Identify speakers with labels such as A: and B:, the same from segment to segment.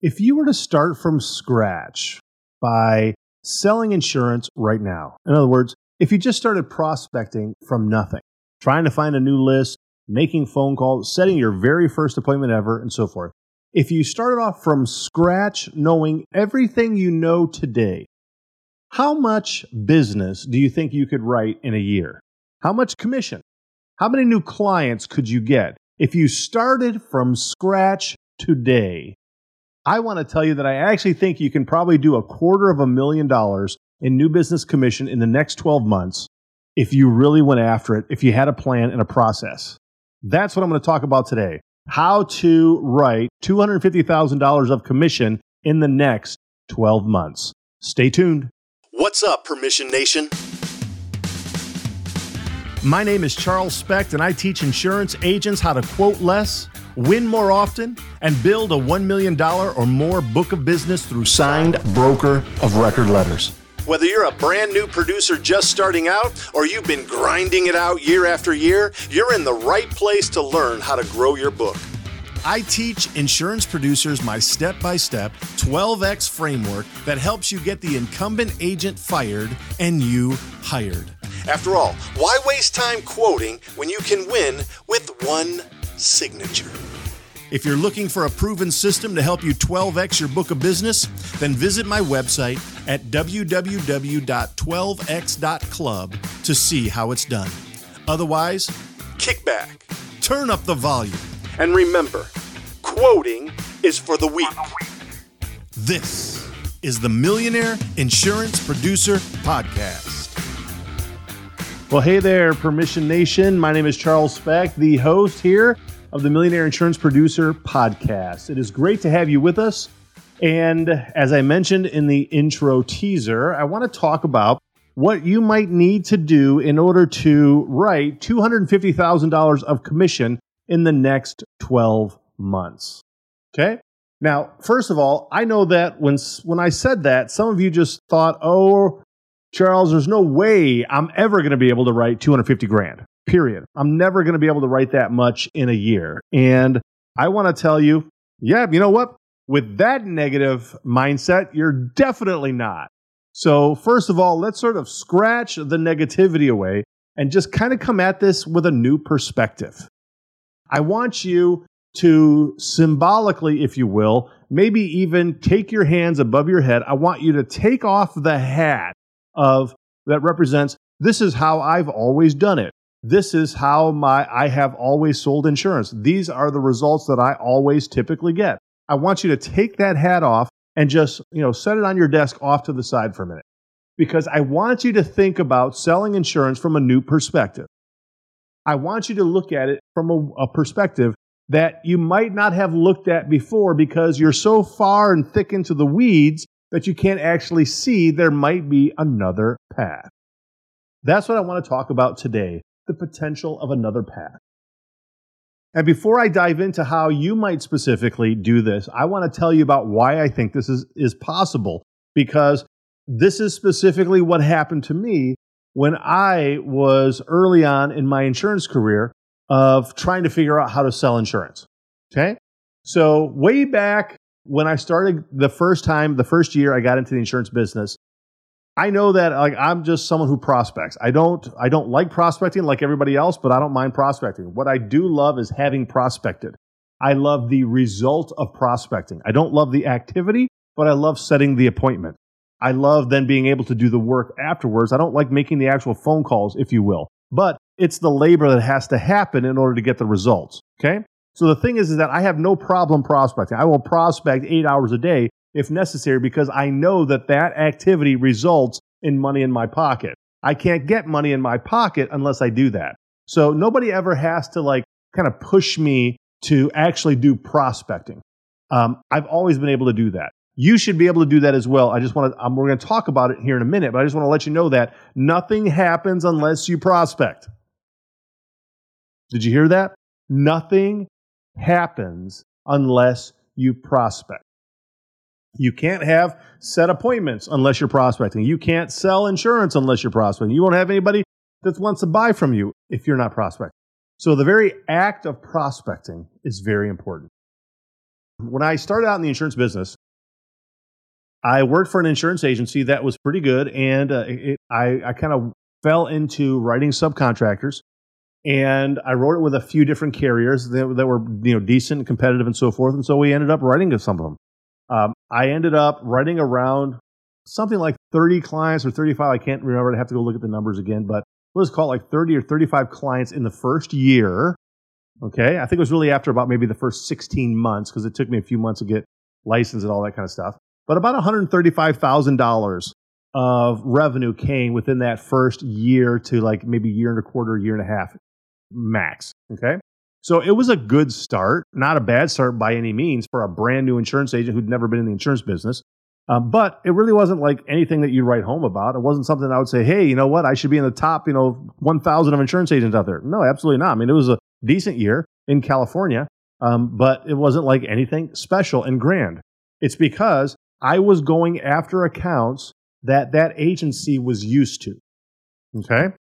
A: If you were to start from scratch by selling insurance right now, in other words, if you just started prospecting from nothing, trying to find a new list, making phone calls, setting your very first appointment ever, and so forth, if you started off from scratch knowing everything you know today, how much business do you think you could write in a year? How much commission? How many new clients could you get if you started from scratch today? I want to tell you that I actually think you can probably do a quarter of a million dollars in new business commission in the next 12 months if you really went after it, if you had a plan and a process. That's what I'm going to talk about today. How to write $250,000 of commission in the next 12 months. Stay tuned.
B: What's up, Permission Nation?
A: My name is Charles Specht, and I teach insurance agents how to quote less, win more often, and build a $1 million or more book of business through signed broker of record letters.
B: Whether you're a brand new producer just starting out or you've been grinding it out year after year, you're in the right place to learn how to grow your book.
A: I teach insurance producers my step by step 12x framework that helps you get the incumbent agent fired and you hired.
B: After all, why waste time quoting when you can win with one signature?
A: If you're looking for a proven system to help you 12x your book of business, then visit my website at www.12x.club to see how it's done. Otherwise,
B: kick back,
A: turn up the volume,
B: and remember quoting is for the weak.
A: This is the Millionaire Insurance Producer Podcast. Well, hey there, Permission Nation. My name is Charles Specht, the host here of the Millionaire Insurance Producer Podcast. It is great to have you with us. And as I mentioned in the intro teaser, I want to talk about what you might need to do in order to write $250,000 of commission in the next 12 months. Okay? Now, first of all, I know that when when I said that, some of you just thought, "Oh, Charles, there's no way I'm ever going to be able to write 250 grand. Period. I'm never going to be able to write that much in a year. And I want to tell you, yeah, you know what? With that negative mindset, you're definitely not. So, first of all, let's sort of scratch the negativity away and just kind of come at this with a new perspective. I want you to symbolically, if you will, maybe even take your hands above your head. I want you to take off the hat of that represents this is how I've always done it. This is how my I have always sold insurance. These are the results that I always typically get. I want you to take that hat off and just, you know, set it on your desk off to the side for a minute. Because I want you to think about selling insurance from a new perspective. I want you to look at it from a, a perspective that you might not have looked at before because you're so far and thick into the weeds that you can't actually see there might be another path. That's what I want to talk about today the potential of another path. And before I dive into how you might specifically do this, I want to tell you about why I think this is, is possible because this is specifically what happened to me when I was early on in my insurance career of trying to figure out how to sell insurance. Okay. So, way back when I started the first time, the first year I got into the insurance business, I know that like I'm just someone who prospects. I don't I don't like prospecting like everybody else, but I don't mind prospecting. What I do love is having prospected. I love the result of prospecting. I don't love the activity, but I love setting the appointment. I love then being able to do the work afterwards. I don't like making the actual phone calls, if you will, but it's the labor that has to happen in order to get the results. Okay. So the thing is, is that I have no problem prospecting. I will prospect eight hours a day if necessary because I know that that activity results in money in my pocket. I can't get money in my pocket unless I do that. So nobody ever has to like kind of push me to actually do prospecting. Um, I've always been able to do that. You should be able to do that as well. I just want to, um, we're going to talk about it here in a minute, but I just want to let you know that nothing happens unless you prospect. Did you hear that? Nothing happens unless you prospect. You can't have set appointments unless you're prospecting. You can't sell insurance unless you're prospecting. You won't have anybody that wants to buy from you if you're not prospecting. So the very act of prospecting is very important. When I started out in the insurance business, I worked for an insurance agency that was pretty good, and uh, it, I, I kind of fell into writing subcontractors. And I wrote it with a few different carriers that, that were you know decent, competitive, and so forth. And so we ended up writing with some of them. Um, I ended up writing around something like 30 clients or 35. I can't remember. I have to go look at the numbers again, but let's call it like 30 or 35 clients in the first year. Okay. I think it was really after about maybe the first 16 months because it took me a few months to get licensed and all that kind of stuff. But about $135,000 of revenue came within that first year to like maybe year and a quarter, year and a half max. Okay. So it was a good start, not a bad start by any means for a brand new insurance agent who'd never been in the insurance business. Um, but it really wasn't like anything that you write home about. It wasn't something I would say, hey, you know what? I should be in the top, you know, 1,000 of insurance agents out there. No, absolutely not. I mean, it was a decent year in California, um, but it wasn't like anything special and grand. It's because I was going after accounts that that agency was used to. Okay.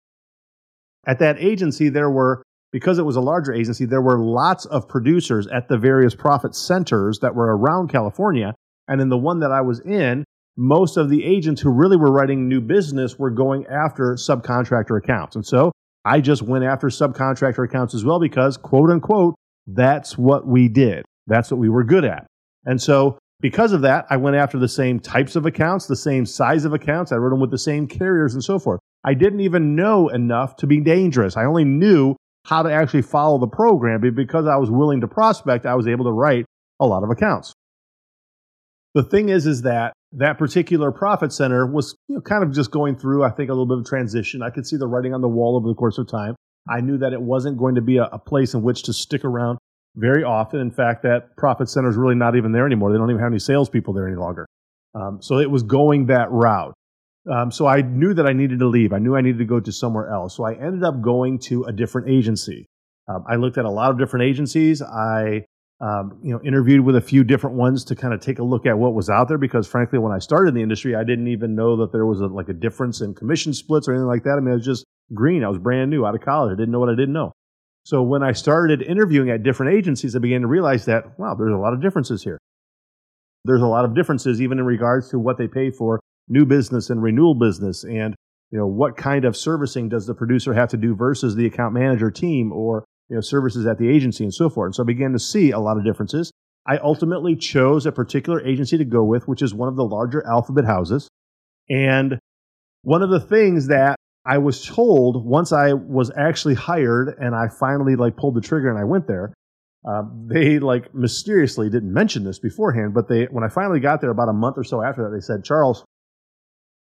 A: At that agency, there were, because it was a larger agency, there were lots of producers at the various profit centers that were around California and in the one that I was in, most of the agents who really were writing new business were going after subcontractor accounts. And so I just went after subcontractor accounts as well because, quote unquote, that's what we did. That's what we were good at. And so because of that, I went after the same types of accounts, the same size of accounts. I wrote them with the same carriers and so forth. I didn't even know enough to be dangerous. I only knew how to actually follow the program. But because I was willing to prospect, I was able to write a lot of accounts. The thing is, is that that particular profit center was you know, kind of just going through, I think, a little bit of transition. I could see the writing on the wall over the course of time. I knew that it wasn't going to be a, a place in which to stick around very often. In fact, that profit center is really not even there anymore. They don't even have any salespeople there any longer. Um, so it was going that route. Um, so I knew that I needed to leave. I knew I needed to go to somewhere else. So I ended up going to a different agency. Um, I looked at a lot of different agencies. I um, you know, interviewed with a few different ones to kind of take a look at what was out there because frankly, when I started in the industry, I didn't even know that there was a, like a difference in commission splits or anything like that. I mean, I was just green. I was brand new out of college. I didn't know what I didn't know. So when I started interviewing at different agencies, I began to realize that, wow, there's a lot of differences here. There's a lot of differences even in regards to what they pay for new business and renewal business and you know what kind of servicing does the producer have to do versus the account manager team or you know, services at the agency and so forth. And so I began to see a lot of differences. I ultimately chose a particular agency to go with, which is one of the larger alphabet houses. And one of the things that I was told once I was actually hired and I finally like pulled the trigger and I went there, uh, they like mysteriously didn't mention this beforehand, but they when I finally got there about a month or so after that, they said, Charles,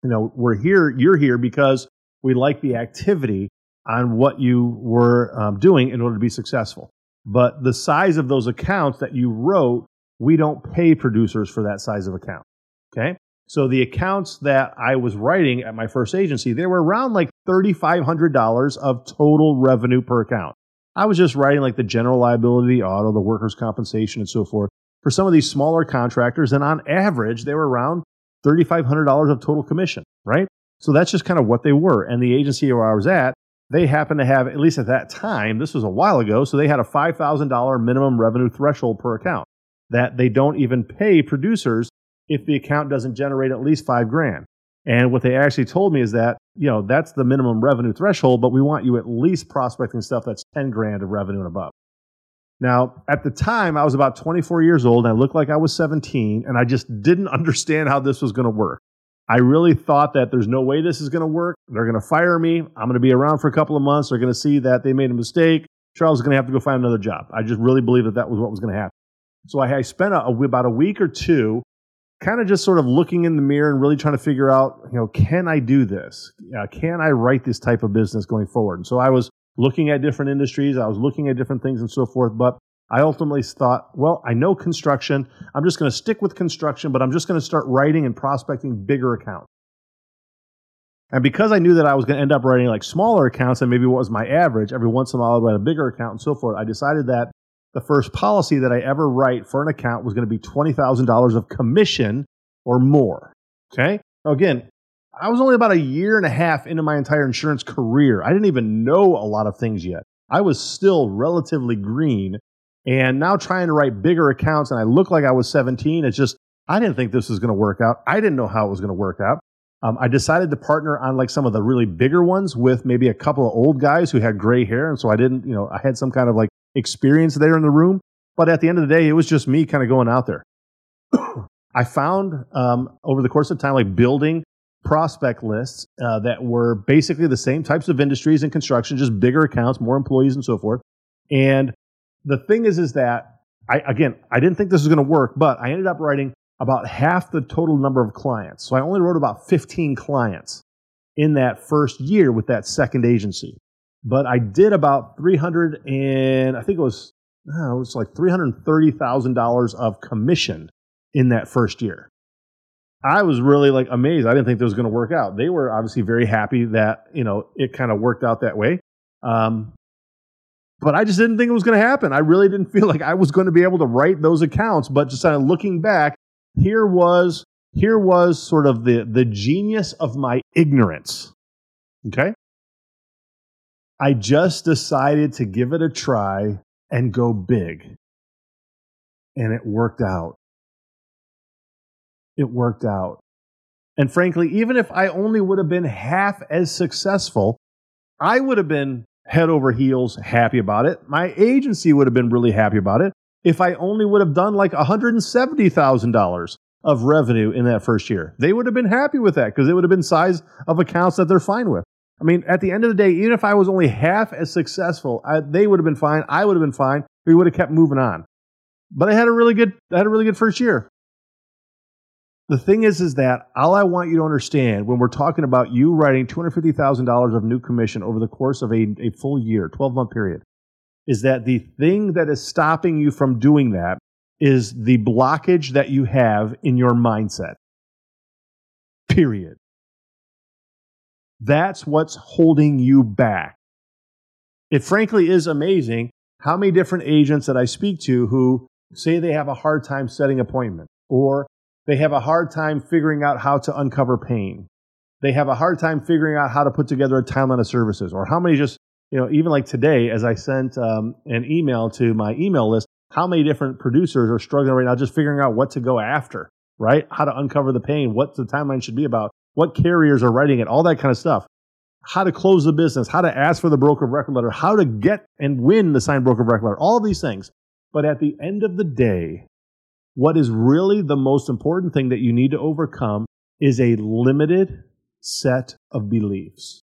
A: you know, we're here, you're here because we like the activity on what you were um, doing in order to be successful. But the size of those accounts that you wrote, we don't pay producers for that size of account. Okay. So the accounts that I was writing at my first agency, they were around like $3,500 of total revenue per account. I was just writing like the general liability, the auto, the workers' compensation, and so forth for some of these smaller contractors. And on average, they were around $3,500 of total commission, right? So that's just kind of what they were. And the agency where I was at, they happen to have, at least at that time, this was a while ago, so they had a $5,000 minimum revenue threshold per account that they don't even pay producers if the account doesn't generate at least five grand. And what they actually told me is that, you know, that's the minimum revenue threshold, but we want you at least prospecting stuff that's 10 grand of revenue and above. Now, at the time, I was about 24 years old and I looked like I was 17 and I just didn't understand how this was going to work. I really thought that there's no way this is going to work. They're going to fire me. I'm going to be around for a couple of months. They're going to see that they made a mistake. Charles is going to have to go find another job. I just really believe that that was what was going to happen. So I, I spent a, about a week or two kind of just sort of looking in the mirror and really trying to figure out, you know, can I do this? Uh, can I write this type of business going forward? And so I was looking at different industries. I was looking at different things and so forth. But I ultimately thought, well, I know construction. I'm just going to stick with construction, but I'm just going to start writing and prospecting bigger accounts. And because I knew that I was going to end up writing like smaller accounts and maybe what was my average, every once in a while I'd write a bigger account and so forth, I decided that the first policy that I ever write for an account was going to be $20,000 of commission or more. Okay. Again, I was only about a year and a half into my entire insurance career. I didn't even know a lot of things yet. I was still relatively green And now trying to write bigger accounts and I look like I was 17, it's just, I didn't think this was going to work out. I didn't know how it was going to work out. Um, I decided to partner on like some of the really bigger ones with maybe a couple of old guys who had gray hair. And so I didn't, you know, I had some kind of like experience there in the room. But at the end of the day, it was just me kind of going out there. I found um, over the course of time, like building prospect lists uh, that were basically the same types of industries and construction, just bigger accounts, more employees, and so forth. And the thing is, is that I again, I didn't think this was going to work, but I ended up writing about half the total number of clients. So I only wrote about 15 clients in that first year with that second agency. But I did about 300 and I think it was know, it was like $330,000 of commission in that first year. I was really like amazed. I didn't think that was going to work out. They were obviously very happy that, you know, it kind of worked out that way. Um, but I just didn't think it was going to happen. I really didn't feel like I was going to be able to write those accounts. But just kind of looking back, here was here was sort of the the genius of my ignorance. Okay, I just decided to give it a try and go big, and it worked out. It worked out. And frankly, even if I only would have been half as successful, I would have been head over heels happy about it. My agency would have been really happy about it if I only would have done like $170,000 of revenue in that first year. They would have been happy with that because it would have been size of accounts that they're fine with. I mean, at the end of the day, even if I was only half as successful, I, they would have been fine. I would have been fine. We would have kept moving on. But I had a really good, I had a really good first year. The thing is, is that all I want you to understand when we're talking about you writing $250,000 of new commission over the course of a, a full year, 12 month period, is that the thing that is stopping you from doing that is the blockage that you have in your mindset. Period. That's what's holding you back. It frankly is amazing how many different agents that I speak to who say they have a hard time setting appointments or they have a hard time figuring out how to uncover pain. They have a hard time figuring out how to put together a timeline of services or how many just, you know, even like today, as I sent um, an email to my email list, how many different producers are struggling right now just figuring out what to go after, right? How to uncover the pain, what the timeline should be about, what carriers are writing it, all that kind of stuff. How to close the business, how to ask for the broker of record letter, how to get and win the signed broker of record letter, all of these things. But at the end of the day, what is really the most important thing that you need to overcome is a limited set of beliefs.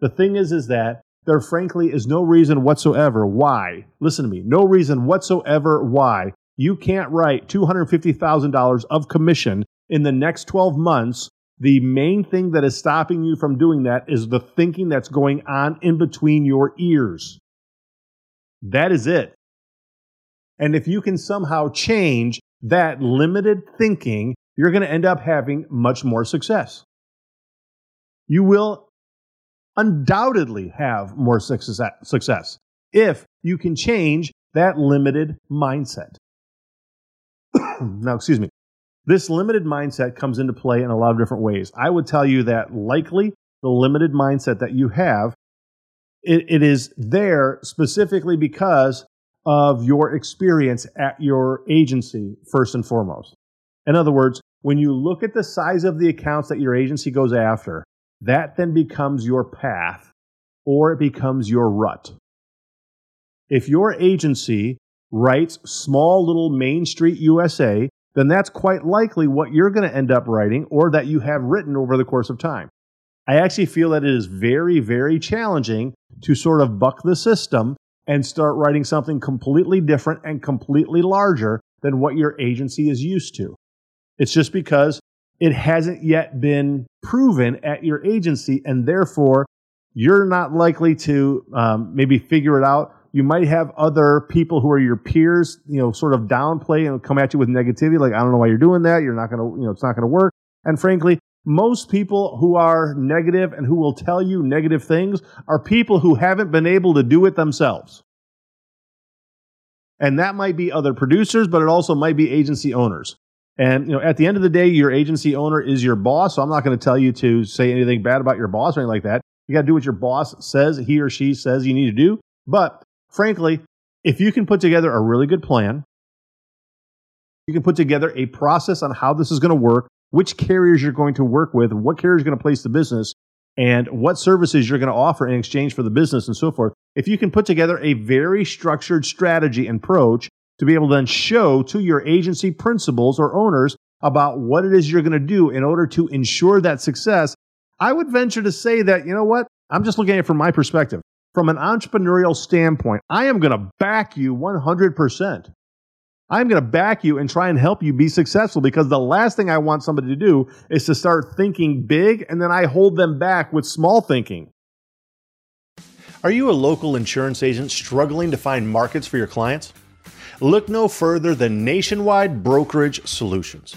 A: The thing is, is that there frankly is no reason whatsoever why, listen to me, no reason whatsoever why you can't write $250,000 of commission in the next 12 months. The main thing that is stopping you from doing that is the thinking that's going on in between your ears. That is it. And if you can somehow change that limited thinking, you're going to end up having much more success. You will undoubtedly have more success if you can change that limited mindset. now, excuse me. This limited mindset comes into play in a lot of different ways. I would tell you that likely the limited mindset that you have, it, it is there specifically because of your experience at your agency, first and foremost. In other words, when you look at the size of the accounts that your agency goes after, that then becomes your path or it becomes your rut. If your agency writes small little Main Street USA, then that's quite likely what you're going to end up writing or that you have written over the course of time. I actually feel that it is very, very challenging to sort of buck the system and start writing something completely different and completely larger than what your agency is used to. It's just because it hasn't yet been proven at your agency, and therefore you're not likely to um, maybe figure it out. You might have other people who are your peers, you know, sort of downplay and come at you with negativity, like, I don't know why you're doing that. You're not going to, you know, it's not going to work. And frankly, most people who are negative and who will tell you negative things are people who haven't been able to do it themselves. And that might be other producers, but it also might be agency owners. And you know, at the end of the day, your agency owner is your boss. So I'm not going to tell you to say anything bad about your boss or anything like that. You got to do what your boss says he or she says you need to do. But frankly, if you can put together a really good plan, you can put together a process on how this is going to work, which carriers you're going to work with, what carriers are going to place the business, and what services you're going to offer in exchange for the business and so forth. If you can put together a very structured strategy and approach to be able to then show to your agency principals or owners about what it is you're going to do in order to ensure that success, I would venture to say that, you know what? I'm just looking at it from my perspective. From an entrepreneurial standpoint, I am going to back you 100%. I'm going to back you and try and help you be successful because the last thing I want somebody to do is to start thinking big and then I hold them back with small thinking. Are you a local insurance agent struggling to find markets for your clients? Look no further than Nationwide Brokerage Solutions.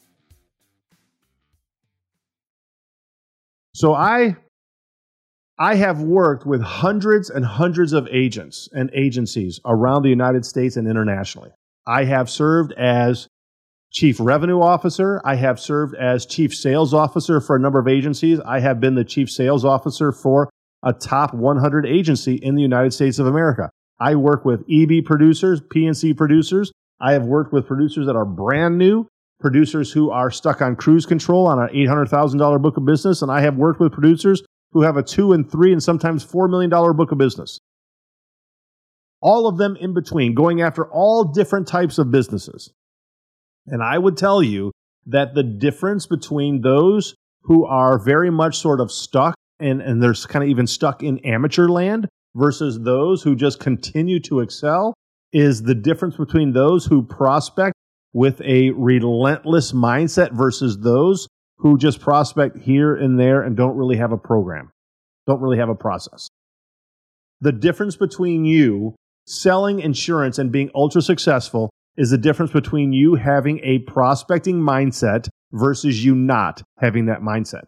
A: So I I have worked with hundreds and hundreds of agents and agencies around the United States and internationally. I have served as chief revenue officer. I have served as chief sales officer for a number of agencies. I have been the chief sales officer for a top 100 agency in the United States of America. I work with EB producers, P&C producers. I have worked with producers that are brand new producers who are stuck on cruise control on an $800,000 book of business, and I have worked with producers who have a two and three and sometimes $4 million book of business. All of them in between, going after all different types of businesses. And I would tell you that the difference between those who are very much sort of stuck and, and they're kind of even stuck in amateur land versus those who just continue to excel is the difference between those who prospect with a relentless mindset versus those who just prospect here and there and don't really have a program, don't really have a process. The difference between you selling insurance and being ultra successful is the difference between you having a prospecting mindset versus you not having that mindset.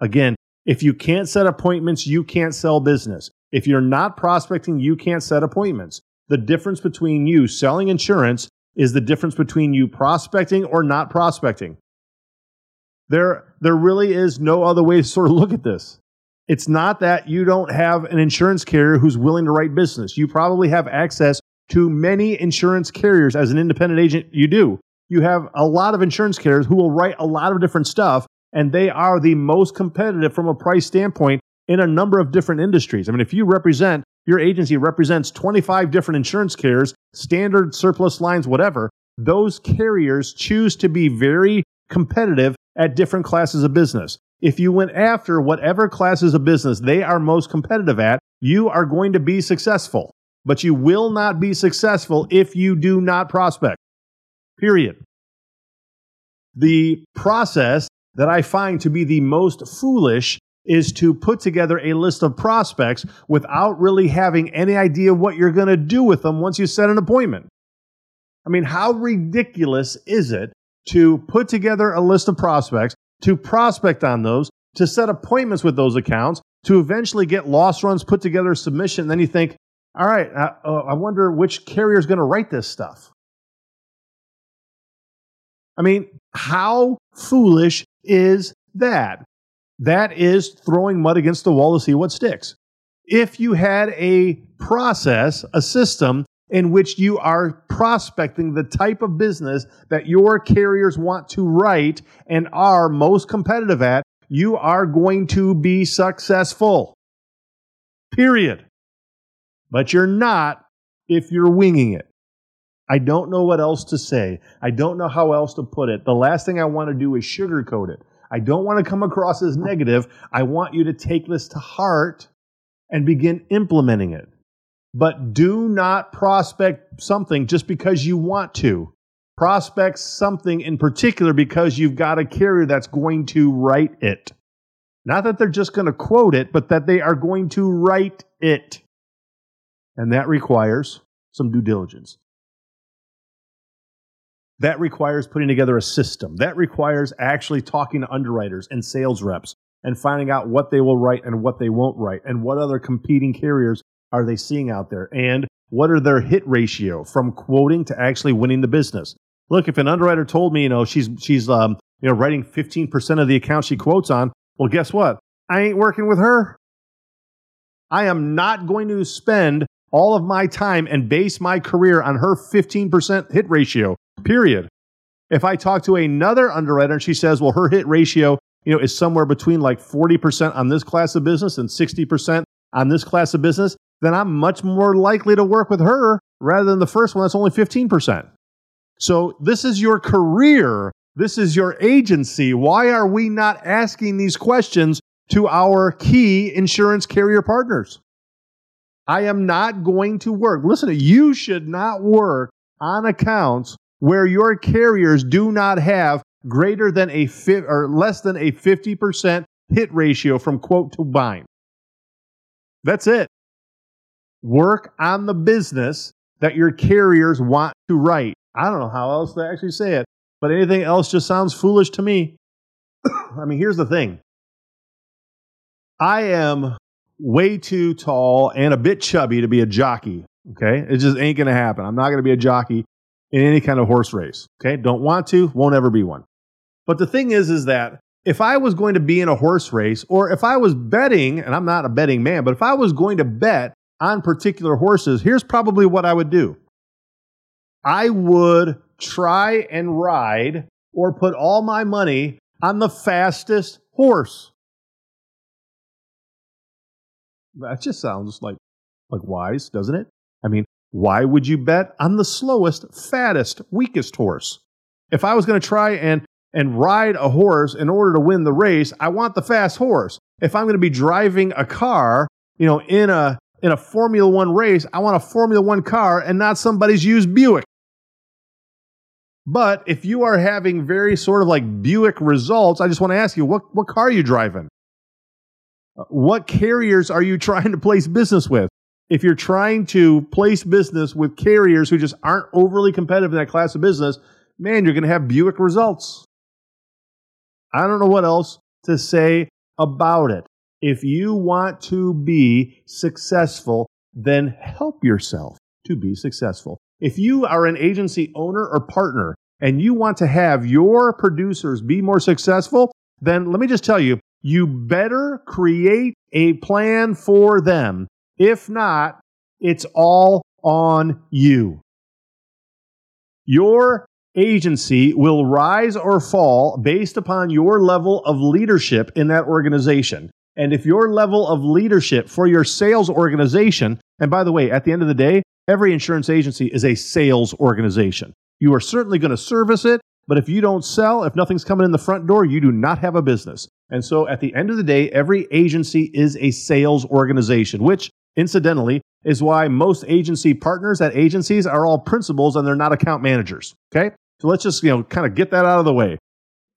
A: Again, if you can't set appointments, you can't sell business. If you're not prospecting, you can't set appointments. The difference between you selling insurance is the difference between you prospecting or not prospecting. There, there really is no other way to sort of look at this. It's not that you don't have an insurance carrier who's willing to write business. You probably have access to many insurance carriers as an independent agent. You do. You have a lot of insurance carriers who will write a lot of different stuff, and they are the most competitive from a price standpoint in a number of different industries. I mean, if you represent your agency represents 25 different insurance carriers, standard surplus lines, whatever, those carriers choose to be very competitive at different classes of business. If you went after whatever classes of business they are most competitive at, you are going to be successful. But you will not be successful if you do not prospect. Period. The process that I find to be the most foolish is to put together a list of prospects without really having any idea what you're going to do with them once you set an appointment. I mean, how ridiculous is it to put together a list of prospects, to prospect on those, to set appointments with those accounts, to eventually get loss runs put together, submission, then you think, all right, uh, uh I wonder which carrier is going to write this stuff. I mean, how foolish is that? That is throwing mud against the wall to see what sticks. If you had a process, a system in which you are prospecting the type of business that your carriers want to write and are most competitive at, you are going to be successful. Period. But you're not if you're winging it. I don't know what else to say. I don't know how else to put it. The last thing I want to do is sugarcoat it. I don't want to come across as negative. I want you to take this to heart and begin implementing it. But do not prospect something just because you want to. Prospect something in particular because you've got a carrier that's going to write it. Not that they're just going to quote it, but that they are going to write it. And that requires some due diligence. That requires putting together a system. That requires actually talking to underwriters and sales reps and finding out what they will write and what they won't write and what other competing carriers are they seeing out there and what are their hit ratio from quoting to actually winning the business. Look, if an underwriter told me, you know, she's she's um, you know, writing 15% of the account she quotes on, well, guess what? I ain't working with her. I am not going to spend all of my time and base my career on her 15% hit ratio, period. If I talk to another underwriter and she says, well, her hit ratio, you know, is somewhere between like 40% on this class of business and 60% on this class of business, then I'm much more likely to work with her rather than the first one that's only 15%. So this is your career. This is your agency. Why are we not asking these questions to our key insurance carrier partners? I am not going to work. Listen, you should not work on accounts where your carriers do not have greater than a fi- or less than a 50% hit ratio from quote to bind. That's it. Work on the business that your carriers want to write. I don't know how else to actually say it, but anything else just sounds foolish to me. I mean, here's the thing I am way too tall and a bit chubby to be a jockey. Okay. It just ain't going to happen. I'm not going to be a jockey in any kind of horse race. Okay. Don't want to, won't ever be one. But the thing is, is that if I was going to be in a horse race or if I was betting, and I'm not a betting man, but if I was going to bet on particular horses, here's probably what I would do. I would try and ride or put all my money on the fastest horse. That just sounds like like wise, doesn't it? I mean, why would you bet on the slowest, fattest, weakest horse? If I was going to try and and ride a horse in order to win the race, I want the fast horse. If I'm going to be driving a car, you know, in a in a Formula 1 race, I want a Formula 1 car and not somebody's used Buick. But if you are having very sort of like Buick results, I just want to ask you, what, what car are you driving? What carriers are you trying to place business with? If you're trying to place business with carriers who just aren't overly competitive in that class of business, man, you're going to have Buick results. I don't know what else to say about it. If you want to be successful, then help yourself to be successful. If you are an agency owner or partner and you want to have your producers be more successful, then let me just tell you, you better create a plan for them. If not, it's all on you. Your agency will rise or fall based upon your level of leadership in that organization. And if your level of leadership for your sales organization, and by the way, at the end of the day, every insurance agency is a sales organization. You are certainly going to service it, but if you don't sell, if nothing's coming in the front door, you do not have a business. And so at the end of the day, every agency is a sales organization, which incidentally is why most agency partners at agencies are all principals and they're not account managers. Okay. So let's just, you know, kind of get that out of the way.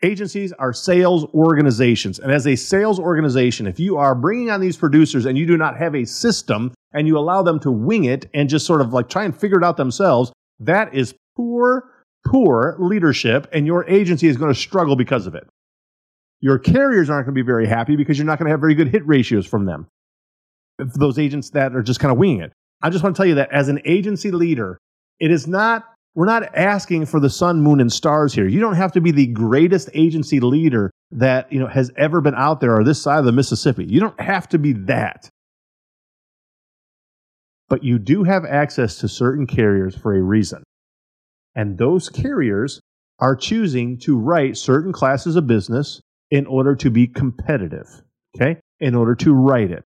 A: Agencies are sales organizations. And as a sales organization, if you are bringing on these producers and you do not have a system and you allow them to wing it and just sort of like try and figure it out themselves, that is poor, poor leadership. And your agency is going to struggle because of it. Your carriers aren't going to be very happy because you're not going to have very good hit ratios from them. Those agents that are just kind of winging it. I just want to tell you that as an agency leader, it is not we're not asking for the sun, moon, and stars here. You don't have to be the greatest agency leader that you know has ever been out there or this side of the Mississippi. You don't have to be that. But you do have access to certain carriers for a reason. And those carriers are choosing to write certain classes of business in order to be competitive, okay? In order to write it.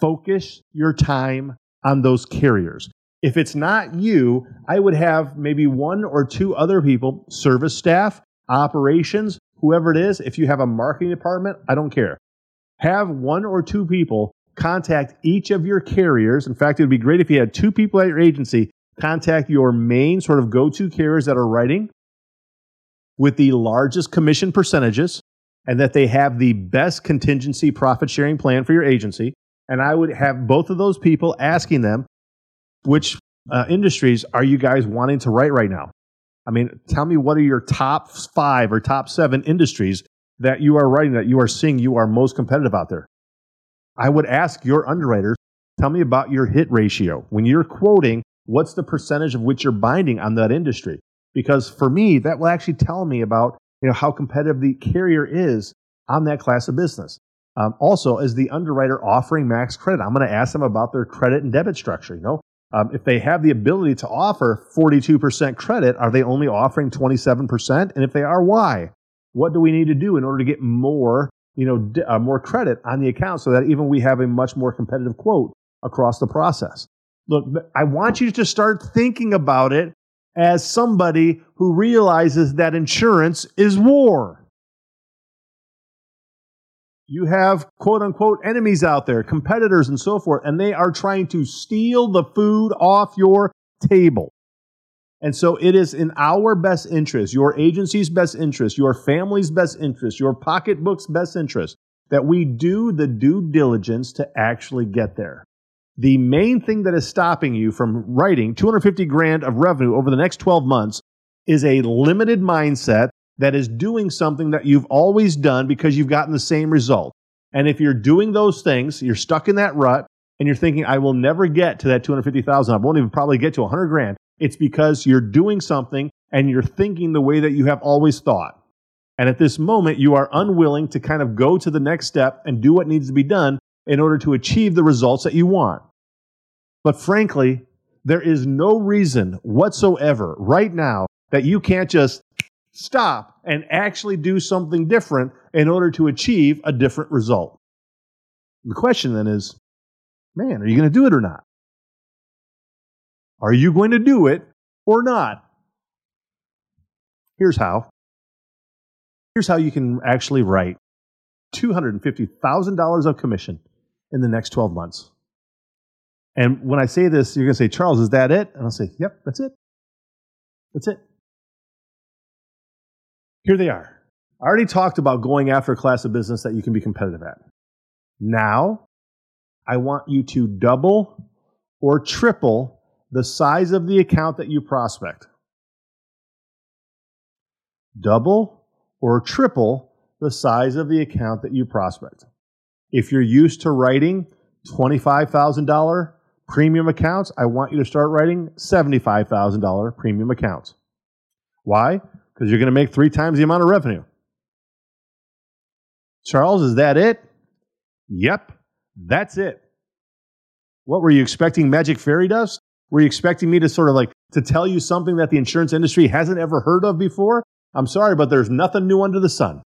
A: Focus your time on those carriers. If it's not you, I would have maybe one or two other people, service staff, operations, whoever it is. If you have a marketing department, I don't care. Have one or two people contact each of your carriers. In fact, it would be great if you had two people at your agency contact your main sort of go to carriers that are writing with the largest commission percentages and that they have the best contingency profit sharing plan for your agency. And I would have both of those people asking them, which uh, industries are you guys wanting to write right now? I mean, tell me what are your top five or top seven industries that you are writing that you are seeing you are most competitive out there? I would ask your underwriters, tell me about your hit ratio. When you're quoting, what's the percentage of which you're binding on that industry? Because for me, that will actually tell me about you know how competitive the carrier is on that class of business. Um, also, is the underwriter offering max credit, I'm going to ask them about their credit and debit structure. You know, um, if they have the ability to offer 42% credit, are they only offering 27%? And if they are, why? What do we need to do in order to get more, you know, d- uh, more credit on the account so that even we have a much more competitive quote across the process? Look, I want you to start thinking about it as somebody who realizes that insurance is war you have quote unquote enemies out there, competitors and so forth, and they are trying to steal the food off your table. And so it is in our best interest, your agency's best interest, your family's best interest, your pocketbook's best interest, that we do the due diligence to actually get there. The main thing that is stopping you from writing 250 grand of revenue over the next 12 months is a limited mindset that is doing something that you've always done because you've gotten the same result. And if you're doing those things, you're stuck in that rut and you're thinking, I will never get to that 250,000. I won't even probably get to 100 grand. It's because you're doing something and you're thinking the way that you have always thought. And at this moment, you are unwilling to kind of go to the next step and do what needs to be done in order to achieve the results that you want. But frankly, there is no reason whatsoever right now that you can't just stop and actually do something different in order to achieve a different result. The question then is, man, are you going to do it or not? Are you going to do it or not? Here's how. Here's how you can actually write $250,000 of commission in the next 12 months. And when I say this, you're going to say, Charles, is that it? And I'll say, yep, that's it. That's it. Here they are. I already talked about going after a class of business that you can be competitive at. Now, I want you to double or triple the size of the account that you prospect. Double or triple the size of the account that you prospect. If you're used to writing $25,000 premium accounts, I want you to start writing $75,000 premium accounts. Why? because you're going to make three times the amount of revenue. Charles, is that it? Yep, that's it. What were you expecting magic fairy dust? Were you expecting me to sort of like to tell you something that the insurance industry hasn't ever heard of before? I'm sorry, but there's nothing new under the sun.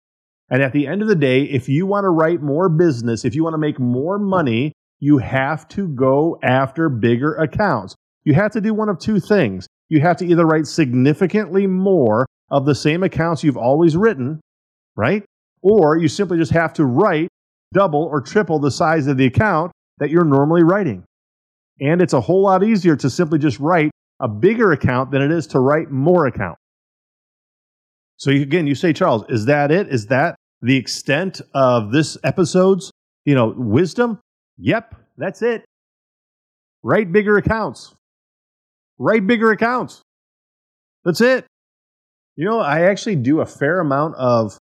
A: And at the end of the day, if you want to write more business, if you want to make more money, you have to go after bigger accounts. You have to do one of two things. You have to either write significantly more of the same accounts you've always written, right? Or you simply just have to write double or triple the size of the account that you're normally writing. And it's a whole lot easier to simply just write a bigger account than it is to write more account. So again, you say, Charles, is that it? Is that the extent of this episode's, you know, wisdom? Yep, that's it. Write bigger accounts. Write bigger accounts. That's it. You know, I actually do a fair amount of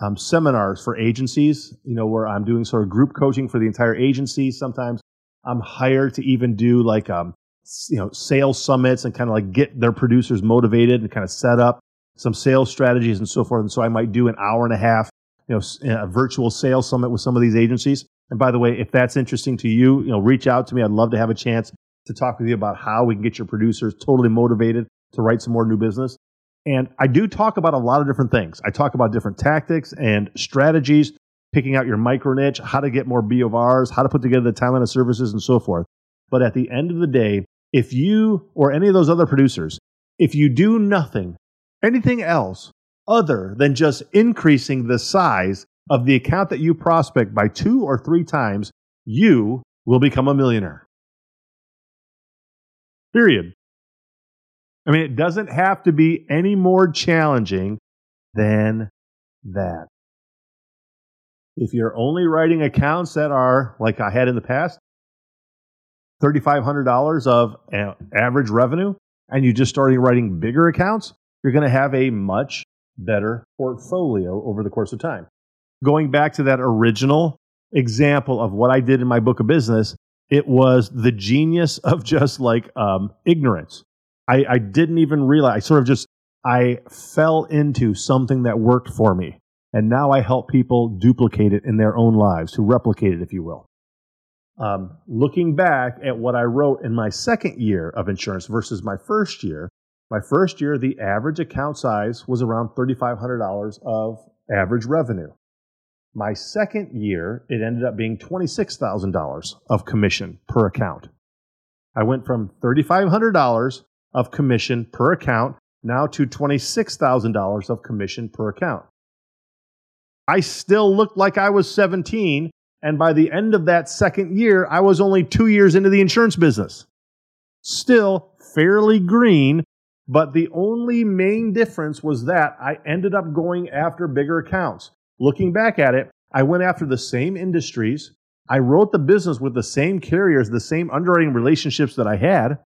A: um, seminars for agencies, you know, where I'm doing sort of group coaching for the entire agency. Sometimes I'm hired to even do like, um, you know, sales summits and kind of like get their producers motivated and kind of set up some sales strategies and so forth. And so I might do an hour and a half, you know, a virtual sales summit with some of these agencies. And by the way, if that's interesting to you, you know, reach out to me. I'd love to have a chance to talk with you about how we can get your producers totally motivated to write some more new business. And I do talk about a lot of different things. I talk about different tactics and strategies, picking out your micro niche, how to get more B of R's, how to put together the timeline of services, and so forth. But at the end of the day, if you or any of those other producers, if you do nothing, anything else other than just increasing the size of the account that you prospect by two or three times, you will become a millionaire. Period. I mean, it doesn't have to be any more challenging than that. If you're only writing accounts that are like I had in the past, $3,500 of average revenue and you're just started writing bigger accounts, you're going to have a much better portfolio over the course of time. Going back to that original example of what I did in my book of business, it was the genius of just like um, ignorance. I, I didn't even realize, I sort of just, I fell into something that worked for me. And now I help people duplicate it in their own lives, to replicate it, if you will. Um, looking back at what I wrote in my second year of insurance versus my first year, my first year, the average account size was around $3,500 of average revenue. My second year, it ended up being $26,000 of commission per account. I went from $3,500 of commission per account now to $26,000 of commission per account. I still looked like I was 17, and by the end of that second year, I was only two years into the insurance business. Still fairly green, but the only main difference was that I ended up going after bigger accounts. Looking back at it, I went after the same industries. I wrote the business with the same carriers, the same underwriting relationships that I had.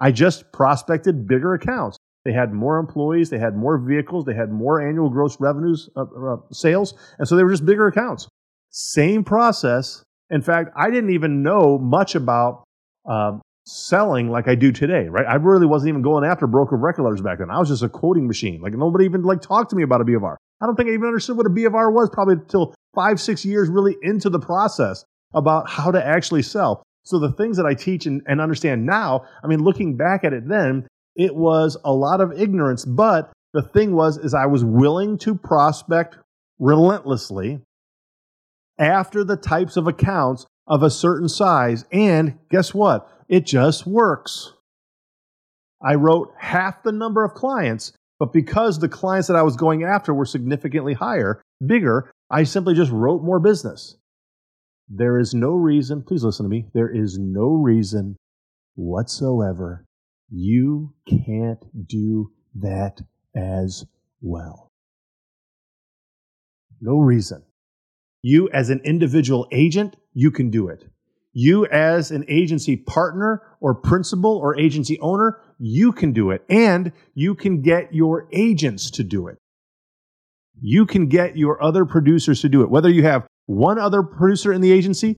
A: I just prospected bigger accounts. They had more employees, they had more vehicles, they had more annual gross revenues uh, uh, sales, and so they were just bigger accounts. Same process. In fact, I didn't even know much about um, selling like I do today, right? I really wasn't even going after broker record letters back then. I was just a quoting machine. Like nobody even like talked to me about a of I don't think I even understood what a of R was probably until five, six years really into the process about how to actually sell. So the things that I teach and, and understand now, I mean, looking back at it then, it was a lot of ignorance. But the thing was, is I was willing to prospect relentlessly after the types of accounts of a certain size. And guess what? It just works. I wrote half the number of clients, but because the clients that I was going after were significantly higher, bigger, I simply just wrote more business. There is no reason, please listen to me, there is no reason whatsoever you can't do that as well. No reason. You, as an individual agent, you can do it. You, as an agency partner or principal or agency owner, you can do it. And you can get your agents to do it. You can get your other producers to do it. Whether you have one other producer in the agency,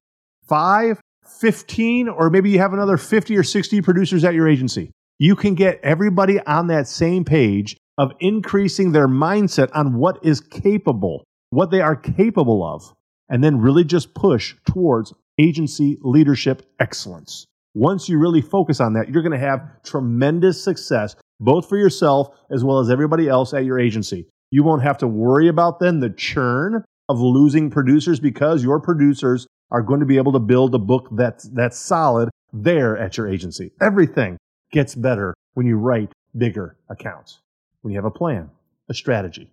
A: five, 15, or maybe you have another 50 or 60 producers at your agency. You can get everybody on that same page of increasing their mindset on what is capable what they are capable of, and then really just push towards agency leadership excellence. Once you really focus on that, you're going to have tremendous success, both for yourself as well as everybody else at your agency. You won't have to worry about then the churn of losing producers because your producers are going to be able to build a book that's, that's solid there at your agency. Everything gets better when you write bigger accounts, when you have a plan, a strategy,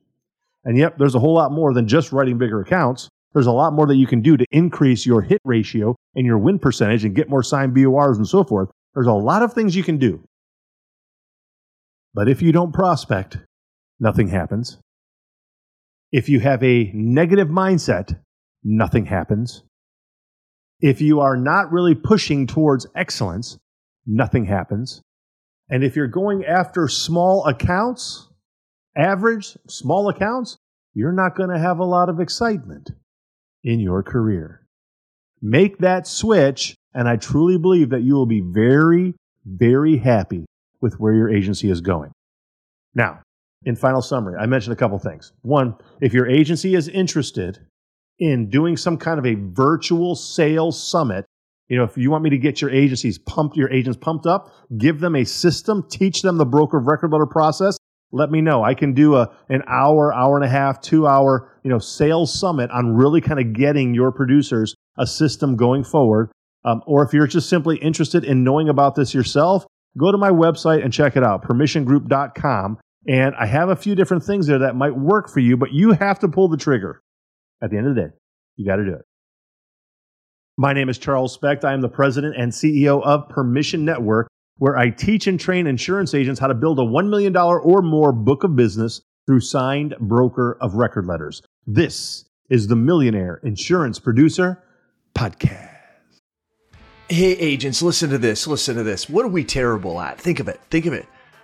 A: and yep, there's a whole lot more than just writing bigger accounts. There's a lot more that you can do to increase your hit ratio and your win percentage and get more signed BORs and so forth. There's a lot of things you can do. But if you don't prospect, nothing happens. If you have a negative mindset, nothing happens. If you are not really pushing towards excellence, nothing happens. And if you're going after small accounts, average, small accounts, you're not going to have a lot of excitement in your career. Make that switch, and I truly believe that you will be very, very happy with where your agency is going. Now, in final summary, I mentioned a couple things. One, if your agency is interested in doing some kind of a virtual sales summit, you know, if you want me to get your agencies pumped, your agents pumped up, give them a system, teach them the broker of record letter process, let me know. I can do a an hour, hour and a half, two hour, you know, sales summit on really kind of getting your producers a system going forward. Um, or if you're just simply interested in knowing about this yourself, go to my website and check it out, permissiongroup.com. And I have a few different things there that might work for you, but you have to pull the trigger. At the end of the day, you got to do it. My name is Charles Specht. I am the president and CEO of Permission Network where I teach and train insurance agents how to build a $1 million or more book of business through signed broker of record letters. This is the Millionaire Insurance Producer Podcast.
C: Hey, agents, listen to this. Listen to this. What are we terrible at? Think of it. Think of it.